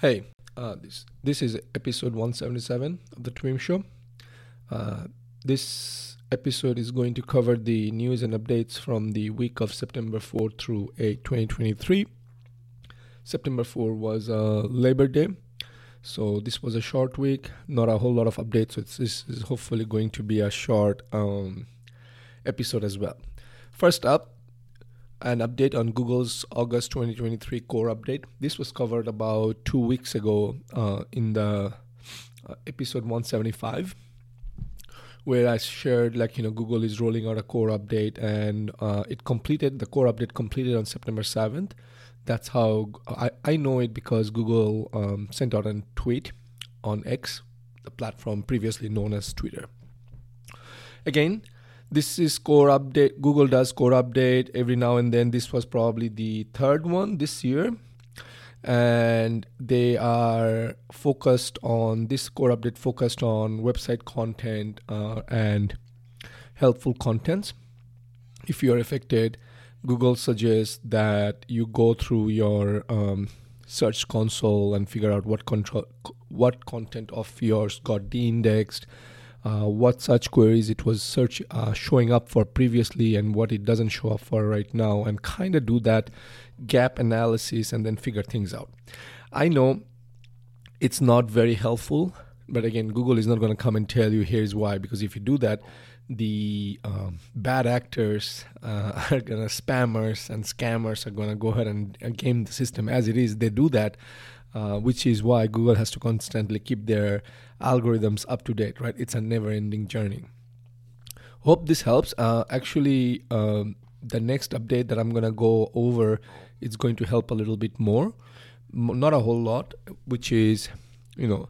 Hey, uh, this this is episode 177 of the Twim Show. Uh, this episode is going to cover the news and updates from the week of September 4 through 8, 2023. September 4 was uh, Labor Day, so this was a short week, not a whole lot of updates. So this is hopefully going to be a short um, episode as well. First up, an update on Google's August 2023 core update. This was covered about two weeks ago uh, in the uh, episode 175, where I shared like you know Google is rolling out a core update and uh, it completed the core update completed on September 7th. That's how I, I know it because Google um, sent out a tweet on X, the platform previously known as Twitter. Again, this is core update. Google does core update every now and then. This was probably the third one this year. And they are focused on this core update focused on website content uh, and helpful contents. If you are affected google suggests that you go through your um, search console and figure out what control what content of yours got de-indexed uh, what search queries it was search uh, showing up for previously and what it doesn't show up for right now and kind of do that gap analysis and then figure things out. I know it's not very helpful but again google is not going to come and tell you here's why. Because if you do that the um, bad actors uh, are gonna spammers and scammers are gonna go ahead and game the system as it is. They do that uh, which is why Google has to constantly keep their algorithms up to date, right? It's a never ending journey. Hope this helps. Uh, actually, um, the next update that I'm going to go over is going to help a little bit more, not a whole lot, which is, you know,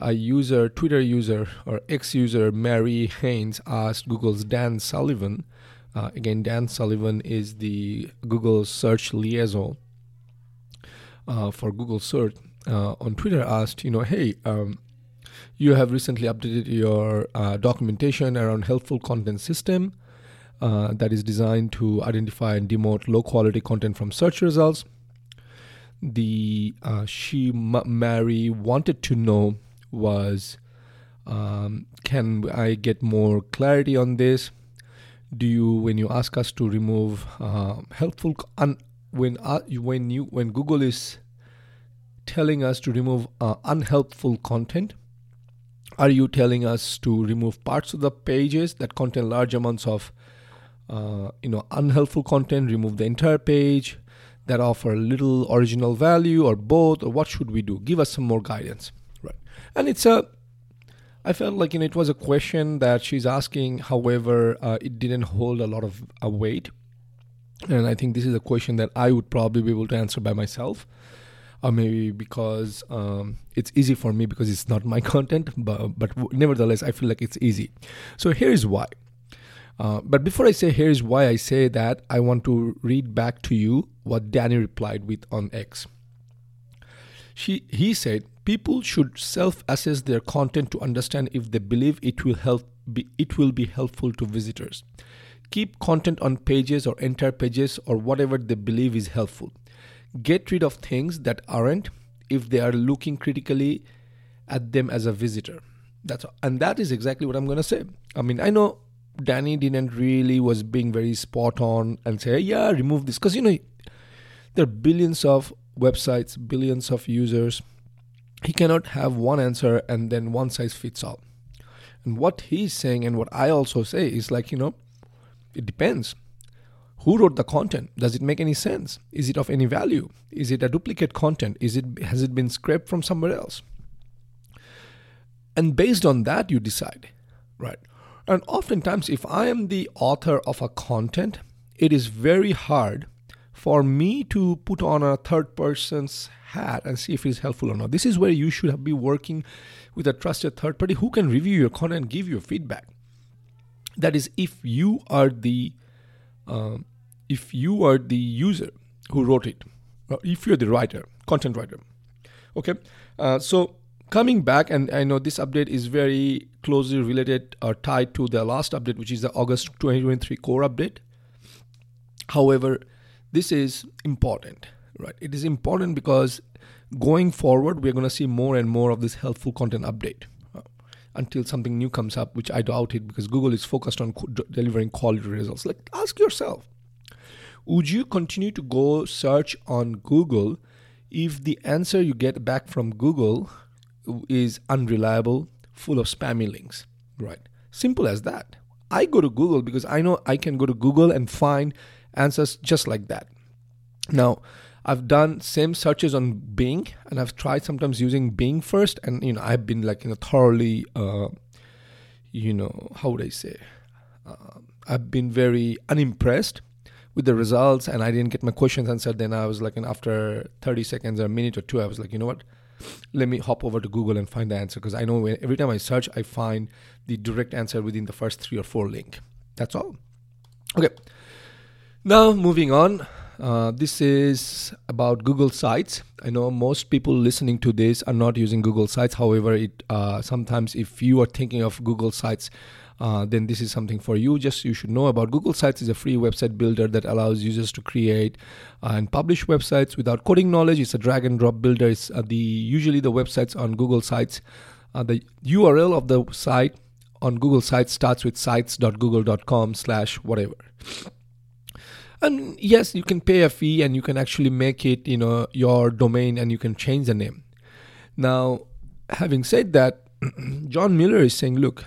a user, Twitter user or ex user, Mary Haynes asked Google's Dan Sullivan. Uh, again, Dan Sullivan is the Google search liaison uh, for Google search uh, on Twitter asked, you know, hey, um, you have recently updated your uh, documentation around helpful content system uh, that is designed to identify and demote low quality content from search results. The uh, she M- Mary wanted to know was, um, can I get more clarity on this? Do you, when you ask us to remove uh, helpful un- when uh, when you when Google is telling us to remove uh, unhelpful content, are you telling us to remove parts of the pages that contain large amounts of uh, you know unhelpful content? Remove the entire page that offer little original value, or both, or what should we do? Give us some more guidance, right? And it's a I felt like you know, it was a question that she's asking. However, uh, it didn't hold a lot of uh, weight and I think this is a question that I would probably be able to answer by myself. Or maybe because um, it's easy for me because it's not my content, but, but nevertheless, I feel like it's easy. So here's why. Uh, but before I say here's why I say that, I want to read back to you what Danny replied with on X. She, he said, people should self-assess their content to understand if they believe it will help be, it will be helpful to visitors keep content on pages or entire pages or whatever they believe is helpful. Get rid of things that aren't if they are looking critically at them as a visitor. That's all. and that is exactly what I'm going to say. I mean, I know Danny didn't really was being very spot on and say, "Yeah, remove this," because you know there are billions of websites, billions of users. He cannot have one answer and then one size fits all. And what he's saying and what I also say is like, you know, it depends. Who wrote the content? Does it make any sense? Is it of any value? Is it a duplicate content? Is it has it been scraped from somewhere else? And based on that you decide, right? And oftentimes if I am the author of a content, it is very hard for me to put on a third person's hat and see if it is helpful or not. This is where you should be working with a trusted third party who can review your content and give you feedback that is if you are the um, if you are the user who wrote it if you're the writer content writer. Okay? Uh, so coming back and i know this update is very closely related or tied to the last update which is the august 2023 core update. However this is important right? It is important because going forward, we're going to see more and more of this helpful content update uh, until something new comes up, which I doubt it because Google is focused on co- delivering quality results. Like, ask yourself would you continue to go search on Google if the answer you get back from Google is unreliable, full of spammy links? Right. Simple as that. I go to Google because I know I can go to Google and find answers just like that. Now, I've done same searches on Bing, and I've tried sometimes using Bing first, and you know I've been like you know thoroughly, uh, you know how would I say, uh, I've been very unimpressed with the results, and I didn't get my questions answered. Then I was like, and after 30 seconds or a minute or two, I was like, you know what, let me hop over to Google and find the answer because I know when, every time I search, I find the direct answer within the first three or four link. That's all. Okay. Now moving on. Uh, this is about Google Sites. I know most people listening to this are not using Google Sites. However, it uh, sometimes if you are thinking of Google Sites, uh, then this is something for you. Just you should know about Google Sites is a free website builder that allows users to create uh, and publish websites without coding knowledge. It's a drag and drop builder. It's uh, the usually the websites on Google Sites. The URL of the site on Google Sites starts with sites.google.com slash whatever and yes you can pay a fee and you can actually make it you know your domain and you can change the name. Now having said that john Mueller is saying look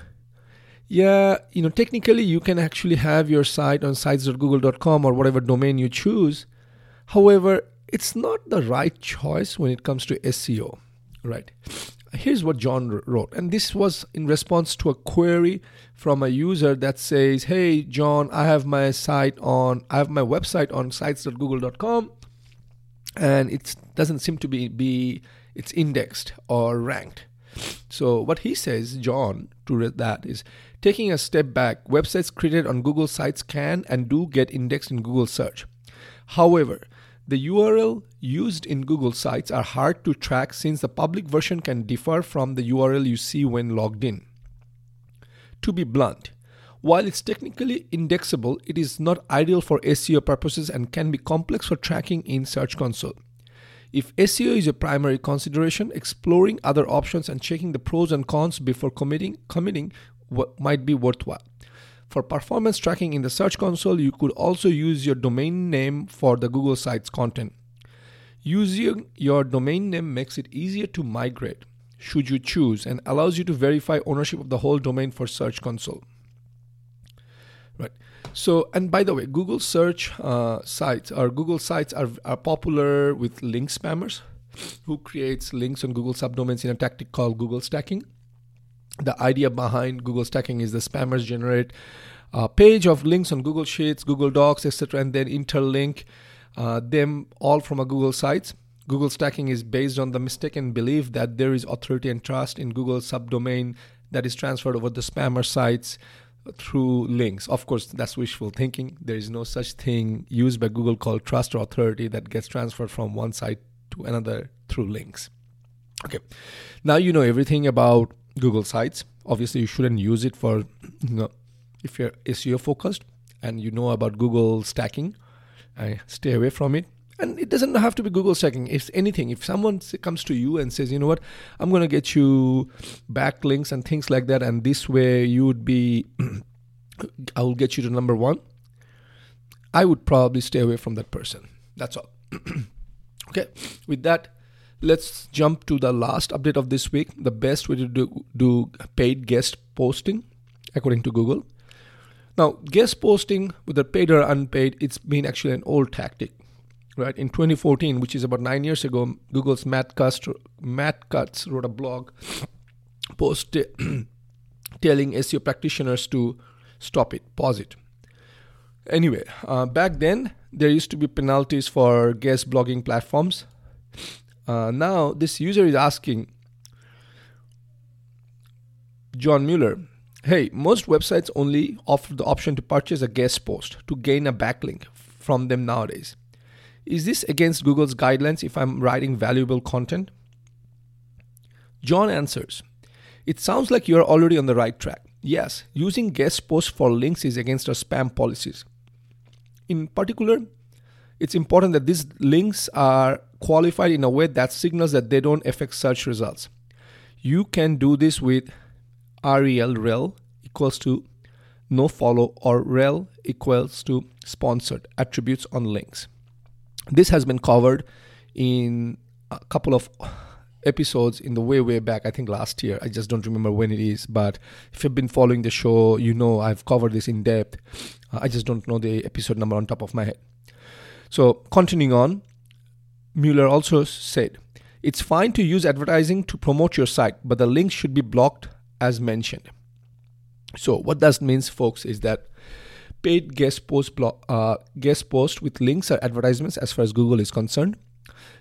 yeah you know technically you can actually have your site on sites.google.com or whatever domain you choose. However it's not the right choice when it comes to seo right here's what John wrote, and this was in response to a query from a user that says, "Hey, John, I have my site on, I have my website on sites.google.com, and it doesn't seem to be be it's indexed or ranked." So what he says, John, to that is taking a step back. Websites created on Google Sites can and do get indexed in Google search. However, the URL used in Google Sites are hard to track since the public version can differ from the URL you see when logged in. To be blunt, while it's technically indexable, it is not ideal for SEO purposes and can be complex for tracking in Search Console. If SEO is a primary consideration, exploring other options and checking the pros and cons before committing, committing might be worthwhile. For performance tracking in the Search Console, you could also use your domain name for the Google Sites content. Using your domain name makes it easier to migrate, should you choose, and allows you to verify ownership of the whole domain for Search Console. Right. So, and by the way, Google search uh, sites or Google sites are, are popular with link spammers who creates links on Google subdomains in a tactic called Google stacking the idea behind Google stacking is the spammers generate a page of links on Google Sheets, Google Docs, etc., and then interlink uh, them all from a Google sites. Google stacking is based on the mistaken belief that there is authority and trust in Google subdomain that is transferred over the spammer sites through links. Of course, that's wishful thinking. There is no such thing used by Google called trust or authority that gets transferred from one site to another through links. Okay, now you know everything about Google Sites. Obviously, you shouldn't use it for you know, if you're SEO focused and you know about Google stacking. I stay away from it. And it doesn't have to be Google stacking. If anything, if someone comes to you and says, you know what, I'm going to get you backlinks and things like that, and this way you would be, I will get you to number one, I would probably stay away from that person. That's all. okay, with that, let's jump to the last update of this week. The best way to do, do paid guest posting according to google. Now guest posting whether paid or unpaid it's been actually an old tactic right? In 2014 which is about nine years ago google's matt cutts, matt cutts wrote a blog post telling seo practitioners to stop it pause it. Anyway uh, back then there used to be penalties for guest blogging platforms uh, now this user is asking John Mueller, hey, most websites only offer the option to purchase a guest post to gain a backlink from them nowadays. Is this against Google's guidelines if I'm writing valuable content? John answers, It sounds like you're already on the right track. Yes, using guest posts for links is against our spam policies. In particular, it's important that these links are qualified in a way that signals that they don't affect search results. You can do this with rel rel equals to no follow or rel equals to sponsored attributes on links. This has been covered in a couple of episodes in the way way back i think last year i just don't remember when it is but if you've been following the show you know i've covered this in depth uh, i just don't know the episode number on top of my head so continuing on mueller also said it's fine to use advertising to promote your site but the links should be blocked as mentioned so what that means folks is that paid guest post uh, guest post with links or advertisements as far as google is concerned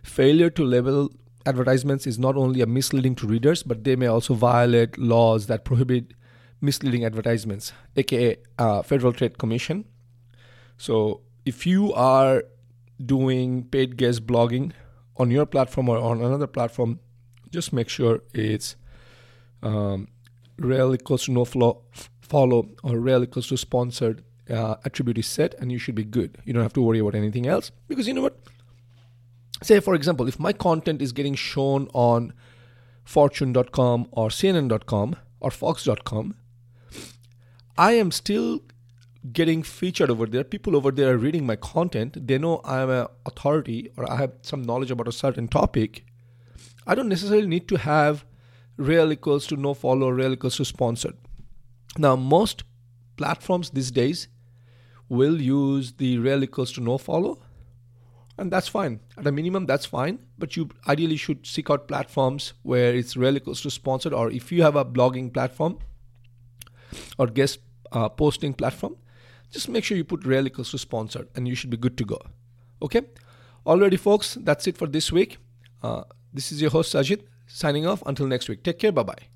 failure to label advertisements is not only a misleading to readers, but they may also violate laws that prohibit misleading advertisements, aka uh, Federal Trade Commission. So if you are doing paid guest blogging on your platform or on another platform, just make sure it's um, rel to no flow, follow or rel equals to sponsored uh, attribute is set, and you should be good. You don't have to worry about anything else because you know what say for example if my content is getting shown on fortune.com or cnn.com or fox.com i am still getting featured over there. People over there are reading my content. They know i'm an authority or i have some knowledge about a certain topic. I don't necessarily need to have rel equals to no follow or rel equals to sponsored now most platforms these days will use the rel equals to no follow and that's fine. At a minimum that's fine but you ideally should seek out platforms where it's rel equals to sponsored or if you have a blogging platform or guest uh, posting platform just make sure you put rel equals to sponsored and you should be good to go. Okay? Already folks that's it for this week. Uh, this is your host sajid signing off. Until next week. Take care. Bye bye